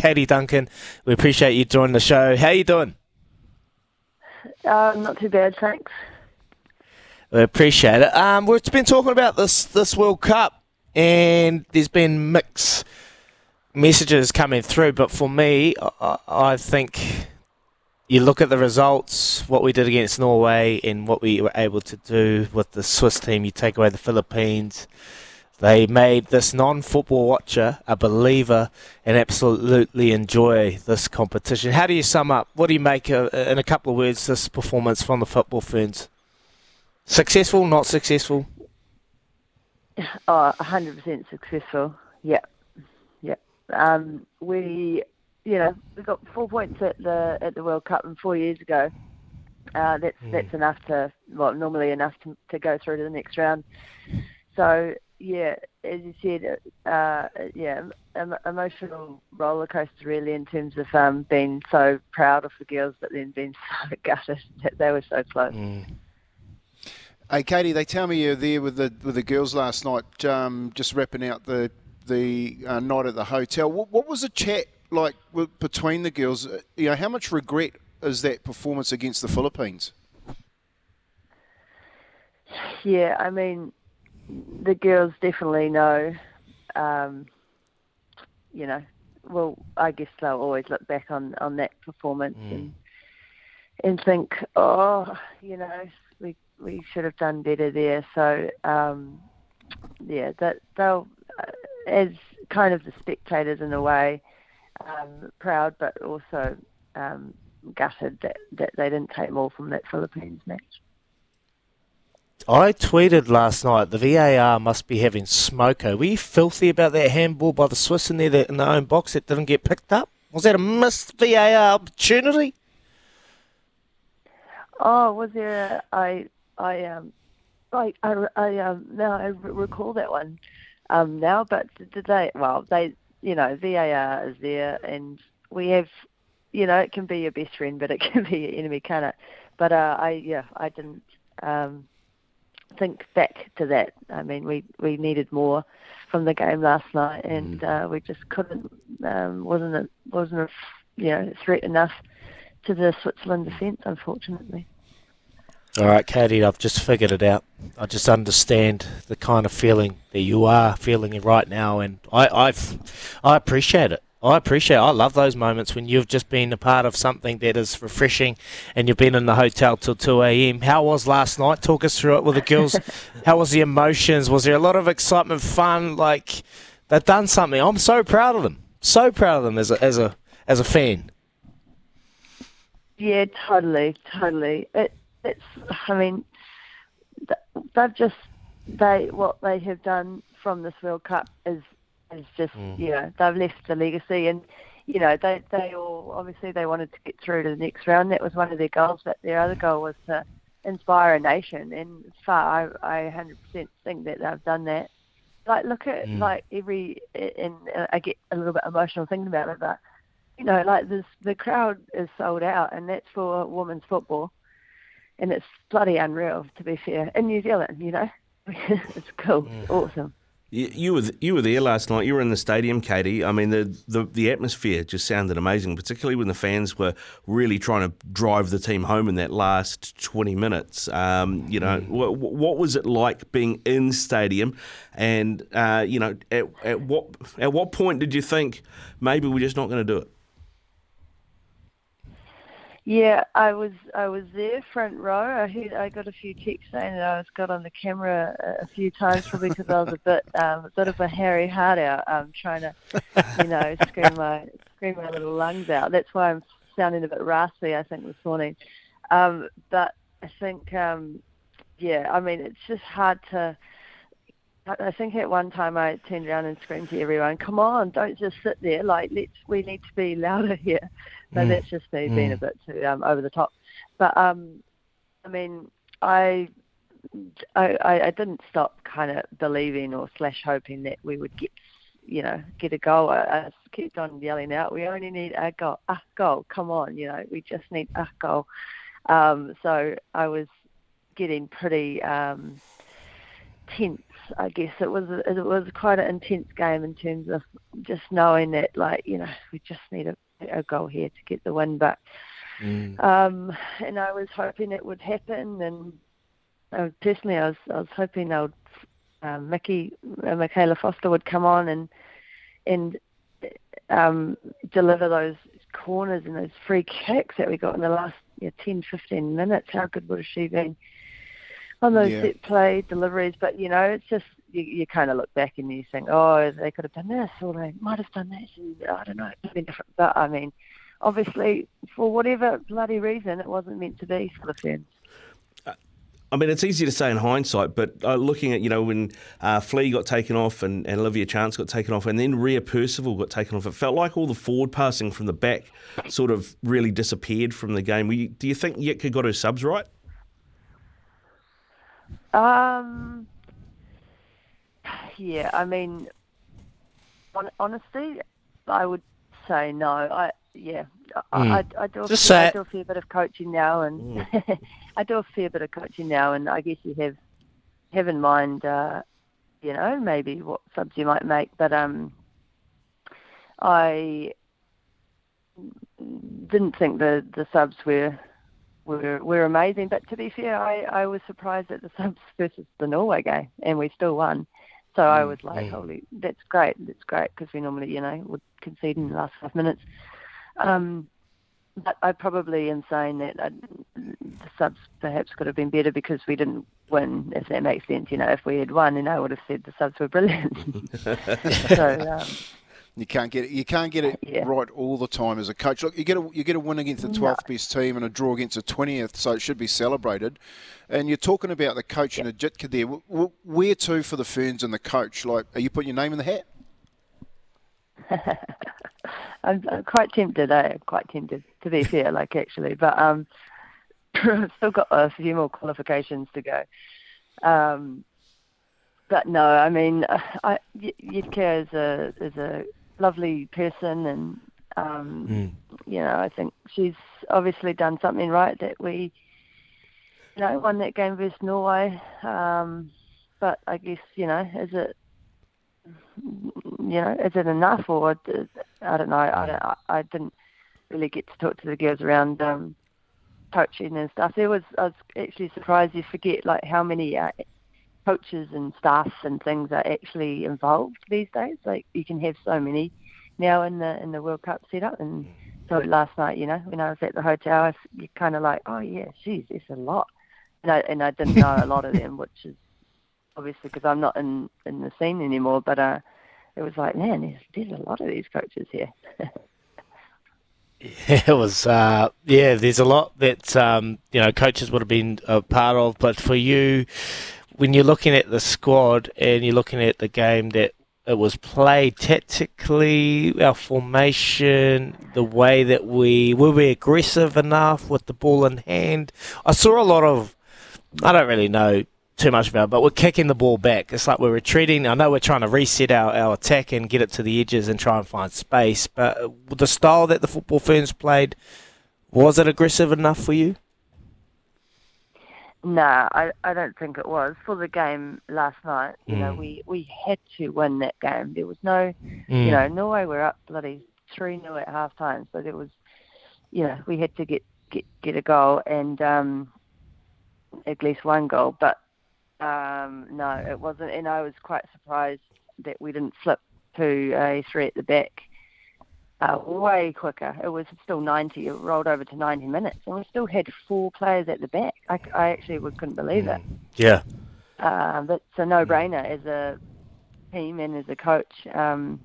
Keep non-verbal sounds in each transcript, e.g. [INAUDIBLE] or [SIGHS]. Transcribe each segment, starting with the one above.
Katie Duncan, we appreciate you joining the show. How you doing? Uh, not too bad, thanks. We appreciate it. Um, we've been talking about this this World Cup, and there's been mixed messages coming through. But for me, I, I think you look at the results, what we did against Norway, and what we were able to do with the Swiss team. You take away the Philippines. They made this non football watcher a believer and absolutely enjoy this competition. How do you sum up? What do you make, uh, in a couple of words, this performance from the football ferns? Successful, not successful? Oh, 100% successful. Yeah. Yeah. Um, we, you know, we got four points at the at the World Cup and four years ago. Uh, that's Mm. that's enough to well, normally enough to, to go through to the next round. So yeah, as you said, uh, yeah, em- emotional roller coaster really in terms of um, being so proud of the girls, but then being [LAUGHS] so gutted that they were so close. Hey, Katie, they tell me you're there with the with the girls last night, um, just wrapping out the the uh, night at the hotel. What, what was the chat like w- between the girls? Uh, You know, how much regret is that performance against the Philippines? Yeah, I mean, the girls definitely know. Um, you know, well, I guess they'll always look back on on that performance and and think, oh, you know, we we should have done better there. So, um, yeah, that they'll uh, as kind of the spectators in a way, um, proud but also um, gutted that that they didn't take more from that Philippines match. I tweeted last night the VAR must be having smoko. Were you filthy about that handball by the Swiss in there in their own box that didn't get picked up? Was that a missed VAR opportunity? Oh, was there? A, I I um I I, I um now I recall that one um now, but did they? Well, they you know VAR is there, and we have you know it can be your best friend, but it [LAUGHS] can be your enemy, can it? But uh, I yeah I didn't um think back to that. I mean we we needed more from the game last night, and uh, we just couldn't um wasn't it wasn't a you know threat enough to the Switzerland defence, unfortunately. All right, Katie, I've just figured it out. I just understand the kind of feeling that you are feeling right now, and I, I've, I appreciate it. I appreciate. It. I love those moments when you've just been a part of something that is refreshing, and you've been in the hotel till two a.m. How was last night? Talk us through it with the girls. [LAUGHS] How was the emotions? Was there a lot of excitement, fun? Like they've done something. I'm so proud of them. So proud of them as a as a as a fan. Yeah, totally, totally. It, it's, I mean, they've just they what they have done from this World Cup is is just mm. you know they've left a legacy and you know they they all obviously they wanted to get through to the next round. That was one of their goals, but their other goal was to inspire a nation. And far, I I 100% think that they've done that. Like look at mm. like every and uh, I get a little bit emotional thinking about it, but you know, like this, the crowd is sold out, and that's for women's football, and it's bloody unreal, to be fair, in New Zealand. You know, [LAUGHS] it's cool, it's awesome. You were you were there last night. You were in the stadium, Katie. I mean, the, the the atmosphere just sounded amazing, particularly when the fans were really trying to drive the team home in that last twenty minutes. Um, you know, mm. what, what was it like being in stadium? And uh, you know, at, at what at what point did you think maybe we're just not going to do it? Yeah, I was I was there front row. I heard I got a few texts saying that I was got on the camera a, a few times, probably because I was a bit [LAUGHS] um, a bit of a Harry Hart out, um, trying to, you know, [LAUGHS] scream my scream my little lungs out. That's why I'm sounding a bit raspy. I think this morning, um, but I think, um, yeah, I mean, it's just hard to. I think at one time I turned around and screamed to everyone, "Come on, don't just sit there! Like, let's we need to be louder [LAUGHS] here." So mm. that's just me mm. being a bit too um, over the top. But um, I mean, I, I I didn't stop kind of believing or slash hoping that we would get you know get a goal. I, I kept on yelling out, "We only need a goal, a goal! Come on, you know, we just need a goal." Um, so I was getting pretty um, tense. I guess it was it was quite an intense game in terms of just knowing that like you know we just need a a goal here to get the win. But mm. um, and I was hoping it would happen, and uh, personally, I was I was hoping I would, uh, Mickey uh, Michaela Foster would come on and and um, deliver those corners and those free kicks that we got in the last you know, 10, 15 minutes. How good would she been on those yeah. set play deliveries? But you know, it's just you, you kind of look back and you think, oh, they could have done this, or they might have done this, and I don't know, it could have been different. But I mean, obviously, for whatever bloody reason, it wasn't meant to be for the fans. I mean, it's easy to say in hindsight, but uh, looking at, you know, when uh, Flea got taken off and, and Olivia Chance got taken off and then Ria Percival got taken off, it felt like all the forward passing from the back sort of really disappeared from the game. You, do you think Jitka got her subs right? Um, yeah, I mean, on, honestly, I would say no. I yeah, mm. I, I, do a Just fair, I do a fair bit of coaching now, and mm. [LAUGHS] I do a fair bit of coaching now, and I guess you have have in mind, uh, you know, maybe what subs you might make, but um, I didn't think the the subs were were were amazing. But to be fair, I, I was surprised at the [LAUGHS] subs versus the Norway game, and we still won. So I mm, was like, mm. holy, that's great, that's great, because we normally, you know, would concede in the last five minutes. Um, but I probably am saying that uh, the subs perhaps could have been better because we didn't win, if that makes sense. You know, if we had won, and I would have said the subs were brilliant. [LAUGHS] so, um, you can't get it. You can't get it [LAUGHS] yeah. right all the time as a coach. Look, you get a you get a win against the twelfth no. best team and a draw against the twentieth, so it should be celebrated. And you're talking about the coach yeah. and a Jitka there. Where to for the Ferns and the coach? Like, are you putting your name in the hat? [LAUGHS] I'm, I'm, quite tempted. I'm eh? quite tempted to be fair, like actually, but um, I've [LAUGHS] still got a few more qualifications to go. Um, but no, I mean, [SIGHS] I, Jitka is a is a lovely person, and um, mm. you know, I think she's obviously done something right that we, you know, won that game versus Norway. Um, but I guess you know, is it, you know, is it enough or I don't know. I don't, I didn't really get to talk to the girls around um, coaching and stuff. There was I was actually surprised you forget like how many. Uh, coaches and staff and things are actually involved these days. Like you can have so many now in the in the World Cup setup. And so last night, you know, when I was at the hotel, I you kind of like, oh yeah, geez, there's a lot. And I and I didn't know a lot of them, which is obviously because I'm not in in the scene anymore. But uh, it was like, man, there's there's a lot of these coaches here. Yeah, [LAUGHS] [LAUGHS] it was. Uh, yeah, there's a lot that um, you know coaches would have been a part of, but for you, when you're looking at the squad and you're looking at the game that it was played tactically, our formation, the way that we were we aggressive enough with the ball in hand. I saw a lot of I don't really know too much about but we're kicking the ball back. It's like we're retreating. I know we're trying to reset our, our attack and get it to the edges and try and find space, but the style that the football ferns played, was it aggressive enough for you? Nah, I, I don't think it was for the game last night. You know, Mm. we we had to win that game. There was no, Mm. you know, Norway were up bloody three 0 at half time, so there was, you know, we had to get get get a goal and um, at least one goal. But um, no, it wasn't, and I was quite surprised that we didn't flip to a three at the back. Uh, way quicker. It was still 90. It rolled over to 90 minutes, and we still had four players at the back. I, I actually couldn't believe it. Yeah. Um, that's a no-brainer as a team and as a coach um,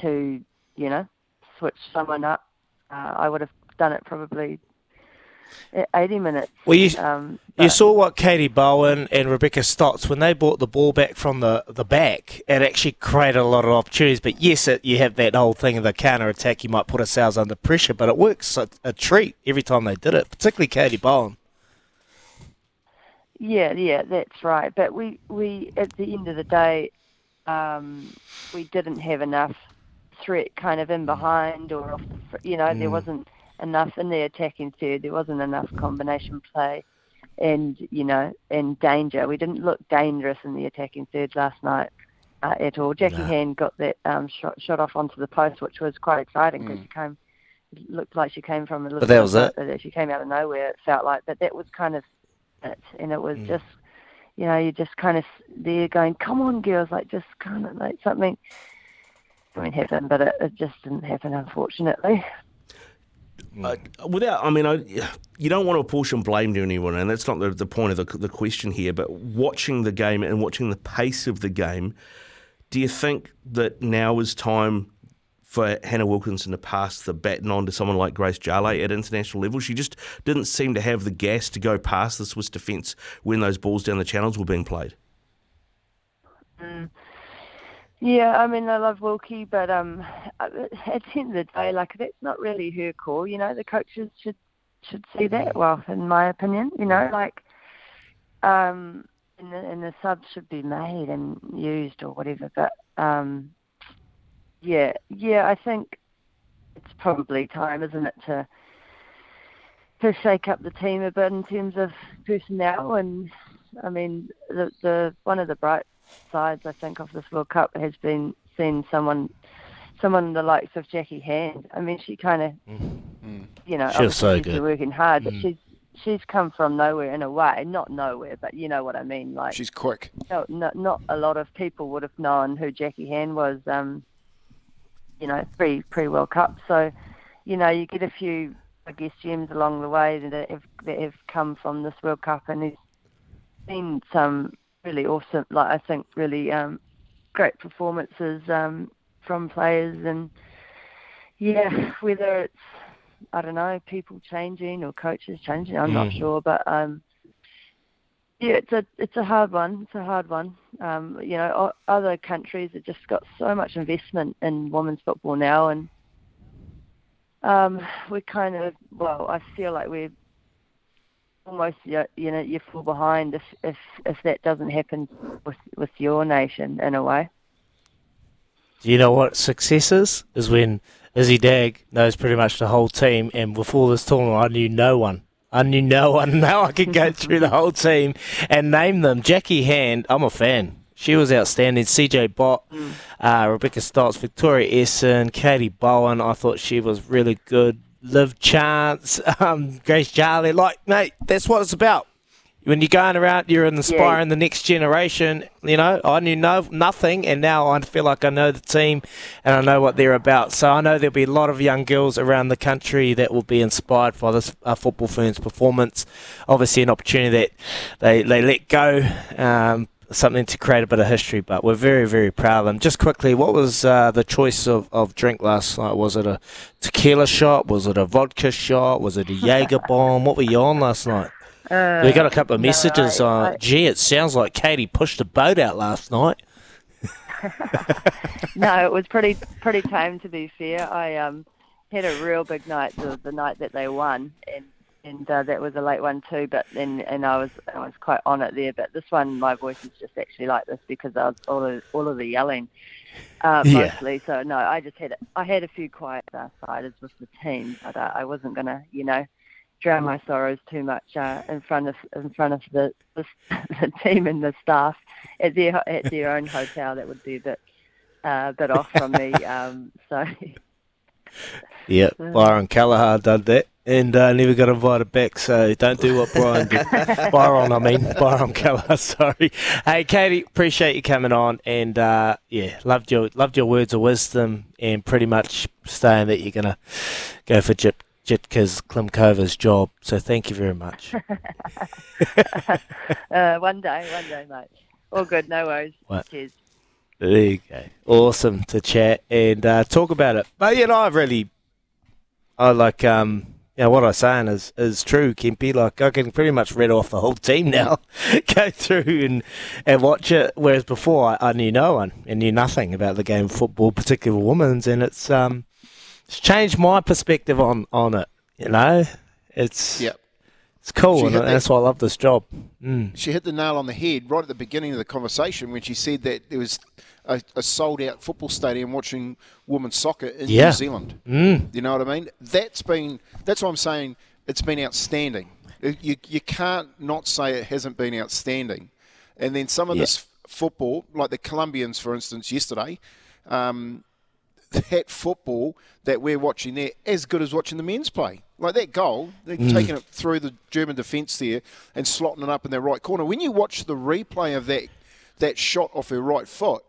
to, you know, switch someone up. Uh, I would have done it probably 80 minutes. Well, you, Um, you saw what Katie Bowen and Rebecca Stotts, when they brought the ball back from the, the back, it actually created a lot of opportunities. But yes, it, you have that whole thing of the counter attack. You might put ourselves under pressure, but it works a, a treat every time they did it, particularly Katie Bowen. Yeah, yeah, that's right. But we, we at the end of the day, um, we didn't have enough threat kind of in behind or, off the you know, there wasn't enough in the attacking third. There wasn't enough combination play and, you know, and danger. We didn't look dangerous in the attacking third last night uh, at all. Jackie No. Hand got that um, shot, shot off onto the post, which was quite exciting because she came, looked like she came from a little But that was it. She came out of nowhere, it felt like. But that was kind of it. And it was just, you know, you're just kind of there going, come on, girls, like just kind of like something. I mean, happen, but it, it just didn't happen, unfortunately. Uh, without, I mean, I, you don't want to apportion blame to anyone, and that's not the, the point of the, the question here. But watching the game and watching the pace of the game, do you think that now is time for Hannah Wilkinson to pass the baton on to someone like Grace Jale at international level? She just didn't seem to have the gas to go past the Swiss defence when those balls down the channels were being played. Yeah, I mean, I love Wilkie, but um, at the end of the day, like that's not really her call. You know, the coaches should should see that. Well, in my opinion, you know, like um, and the, and the subs should be made and used or whatever. But um, yeah, yeah, I think it's probably time, isn't it, to to shake up the team a bit in terms of personnel. And I mean, the the one of the bright sides I think of this World Cup has been seeing someone someone the likes of Jackie Hand. I mean, she kind of you know She was so she's good. working hard, but she's she's come from nowhere in a way, not nowhere, but you know what I mean. Like She's quick. no, no, not a lot of people would have known who Jackie Hand was, um, you know, pre pre World Cup. So, you know, you get a few, I guess, gems along the way that have that have come from this World Cup, and there's been some really awesome, like I think, really um, great performances um, from players, and yeah, whether it's I don't know, people changing or coaches changing, I'm not sure, but um, yeah, it's a it's a hard one. It's a hard one. Um, you know, o- other countries have just got so much investment in women's football now, and um, we're kind of well. I feel like we're almost you you know you fall behind if if if that doesn't happen with with your nation in a way. Do you know what success is? Is when Izzy Dagg knows pretty much the whole team, and before this tournament, I knew no one. I knew no one. [LAUGHS] Now I can go through the whole team and name them. Jackie Hand, I'm a fan. She was outstanding. CJ Bott, uh, Rebecca Stotts, Victoria Esson, Katie Bowen. I thought she was really good. Liv Chance, [LAUGHS] um, Grace Jale. Like, mate, that's what it's about. When you're going around, you're inspiring the next generation. You know, I knew no nothing, and now I feel like I know the team, and I know what they're about. So I know there'll be a lot of young girls around the country that will be inspired by this uh, football firm's performance. Obviously, an opportunity that they they let go. Um, Something to create a bit of history, but we're very, very proud of them. Just quickly, what was uh, the choice of, of drink last night? Was it a tequila shot? Was it a vodka shot? Was it a [LAUGHS] Jaeger bomb? What were you on last night? we got a couple of no, messages I- on. I- Gee, it sounds like Katie pushed a boat out last night. [LAUGHS] no, it was pretty pretty tame to be fair. I um had a real big night the, the night that they won, and and uh, that was a late one too. But then and I was I was quite on it there. But this one, my voice is just actually like this because I was all of all of the yelling, uh, [LAUGHS] Yeah. mostly. So no, I just had I had a few quiet uh, ciders with the team, but uh, I wasn't gonna you know drown my sorrows too much uh, in front of in front of the, the [LAUGHS] the team and the staff at their at their own hotel. That would be a bit uh, a bit off from me. [LAUGHS] Um, so Yeah, Byron Callagher did that and uh, never got invited back, so don't do what Brian did. [LAUGHS] Byron, I mean, Byron Callagher, [LAUGHS] sorry. Hey, Katie, appreciate you coming on and uh, yeah, loved your loved your words of wisdom and pretty much saying that you're going to go for Jit, Jitka's Klimkova's job, so thank you very much. [LAUGHS] uh, one day, one day, mate. All good, no worries. What? Cheers. There you go. Awesome to chat and uh, talk about it. But you know, I really, I like, um, know, what I'm saying is is true, Kempy. Like, I can pretty much read off the whole team now, [LAUGHS] go through and and watch it. Whereas before, I, I knew no one and knew nothing about the game of football, particularly women's, and it's um, it's changed my perspective on on it. You know, it's Yep. It's cool, and that- that's why I love this job. Mm. She hit the nail on the head right at the beginning of the conversation when she said that there was a, a sold out football stadium watching women's soccer in Yeah. New Zealand. Mm. You know what I mean? That's been that's what I'm saying. It's been outstanding. You you can't not say it hasn't been outstanding. And then some of Yeah. this football, like the Colombians, for instance, yesterday, um, [LAUGHS] that football that we're watching there, as good as watching the men's play. Like that goal, they're Mm. taking it through the German defence there and slotting it up in their right corner. When you watch the replay of that that shot off her right foot,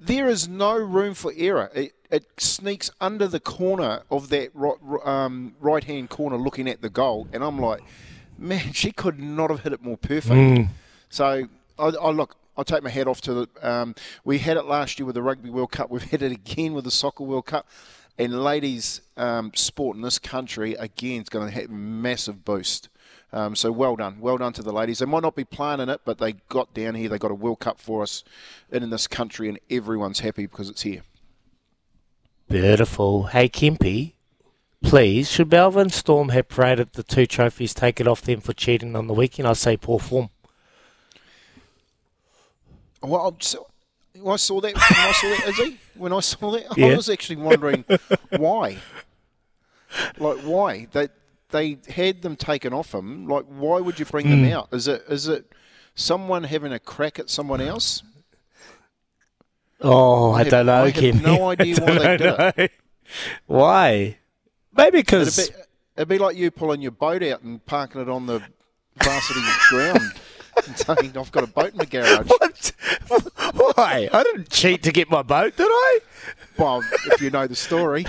there is no room for error. It, it sneaks under the corner of that right, um, right hand corner looking at the goal, and I'm like, man, she could not have hit it more perfect. So I, I look. I'll take my hat off to the. Um, we had it last year with the Rugby World Cup. We've had it again with the Soccer World Cup. And ladies' um, sport in this country again is going to have a massive boost. Um, so well done, well done to the ladies. They might not be playing in it, but they got down here. They got a World Cup for us in, in this country, and everyone's happy because it's here. Beautiful. Hey, Kempy, please, should Melbourne Storm have paraded the two trophies taken off them for cheating on the weekend? I say poor form. Well, so- when I saw that, when I saw that, Izzy, when I saw that, Yeah. I was actually wondering why. Like why they they had them taken off him? Like why would you bring them hmm. out? Is it is it someone having a crack at someone else? Oh, I, have- don't know, I have Kempy. no [LAUGHS] idea why they did know. Why? Maybe It'd because be, it'd be like you pulling your boat out and parking it on the varsity ground and saying, "I've got a boat in the garage." [LAUGHS] what? Why? I didn't cheat to get my boat, did I? Well, if you know the story.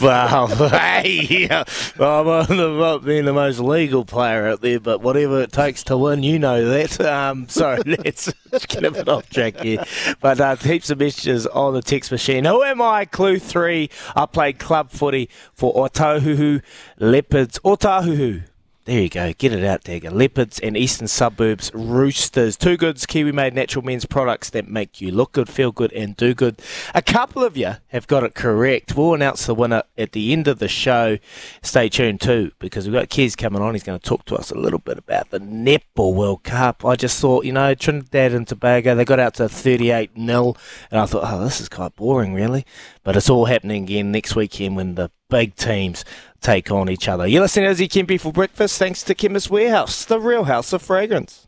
Well, [LAUGHS] hey, I'm not not being the most legal player out there, but whatever it takes to win, you know that. Um, sorry, [LAUGHS] let's get a bit off track here. But uh, heaps of messages on the text machine. Who am I? Clue three. I played club footy for Otahuhu Leopards. Otahuhu. There you go. Get it out there. Leopards and Eastern Suburbs Roosters. Two goods, Kiwi made natural men's products that make you look good, feel good, and do good. A couple of you have got it correct. We'll announce the winner at the end of the show. Stay tuned too, because we've got Kez coming on. He's going to talk to us a little bit about the Netball World Cup. I just thought, you know, Trinidad and Tobago, they got out to 38 0, and I thought, oh, this is quite boring, really. But it's all happening again next weekend when the big teams take on each other. You're listening to Izzy Kempy for breakfast, thanks to Chemist Warehouse, the real house of fragrance.